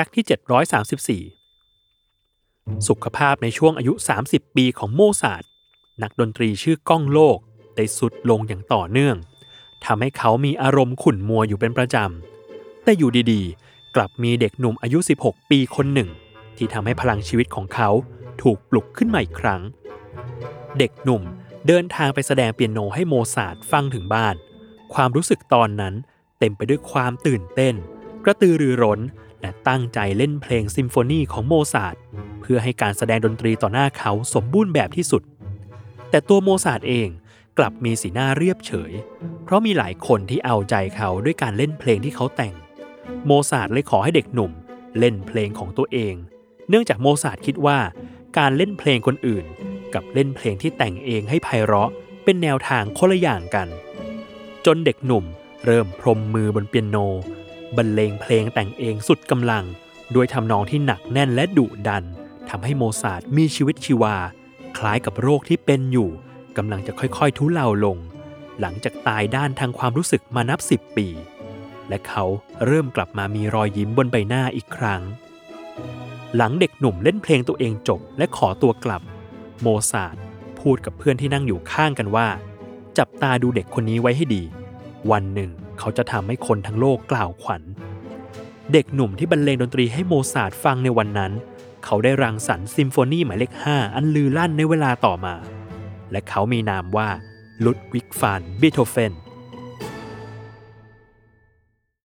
fact ที่ 734 สุขภาพในช่วงอายุ 30 ปีของโมซาร์ทนักดนตรีชื่อก้องโลก ได้ทรุดลงอย่างต่อเนื่องทำให้เขามีอารมณ์ขุ่นมัวอยู่เป็นประจำ แต่อยู่ดีๆ กลับมีเด็กหนุ่มอายุ 16 ปีคนหนึ่ง ที่ทำให้พลังชีวิตของเขาถูกปลุกขึ้นมาอีกครั้ง เด็กหนุ่มเดินทางไปแสดงเปียโนให้โมซาร์ทฟังถึงบ้าน ความรู้สึกตอนนั้นเต็มไปด้วยความตื่นเต้น กระตือรือร้น และตั้งใจเล่นเพลงซิมโฟนีของโมซาร์ทเพื่อให้การแสดงดนตรีต่อหน้าเขาสมบูรณ์แบบที่สุด แต่ตัวโมซาร์ทเองกลับมีสีหน้าเรียบเฉย เพราะมีหลายคนที่เอาใจเขาด้วยการเล่นเพลงที่เขาแต่ง โมซาร์ทเลยขอให้เด็กหนุ่ม เล่นเพลงของตัวเอง เนื่องจากโมซาร์ทคิดว่าการเล่นเพลงคนอื่น กับเล่นเพลงที่แต่งเองให้ไพเราะ เป็นแนวทางคนละอย่างกัน จนเด็กหนุ่มเริ่มพรมมือบนเปียโน บรรเลงเพลงแต่งเองสุดกำลัง ด้วยทำนองที่หนักแน่นและดุดันทำให้โมซาร์ทมีชีวิตชีวา คล้ายกับโรคที่เป็นอยู่กำลังจะค่อยๆ ทุเลาลง หลังจากตายด้านทางความรู้สึกมานับสิบปี และเขาเริ่มกลับมามีรอยยิ้มบนใบหน้าอีกครั้ง หลังเด็กหนุ่มเล่นเพลงตัวเองจบและขอตัวกลับ โมซาร์ทพูดกับเพื่อนที่นั่งอยู่ข้างกันว่า จับตาดูเด็กคนนี้ไว้ให้ดี วันหนึ่ง เขาจะทำให้คนทั้งโลกกล่าวขวัญ เด็กหนุ่มที่บรรเลงดนตรีให้โมซาร์ทฟังในวันนั้น เขาได้รังสรรค์ซิมโฟนีหมายเลข 5 อันลือลั่นในเวลาต่อมา และเขามีนามว่าลุดวิกฟานเบโทเฟน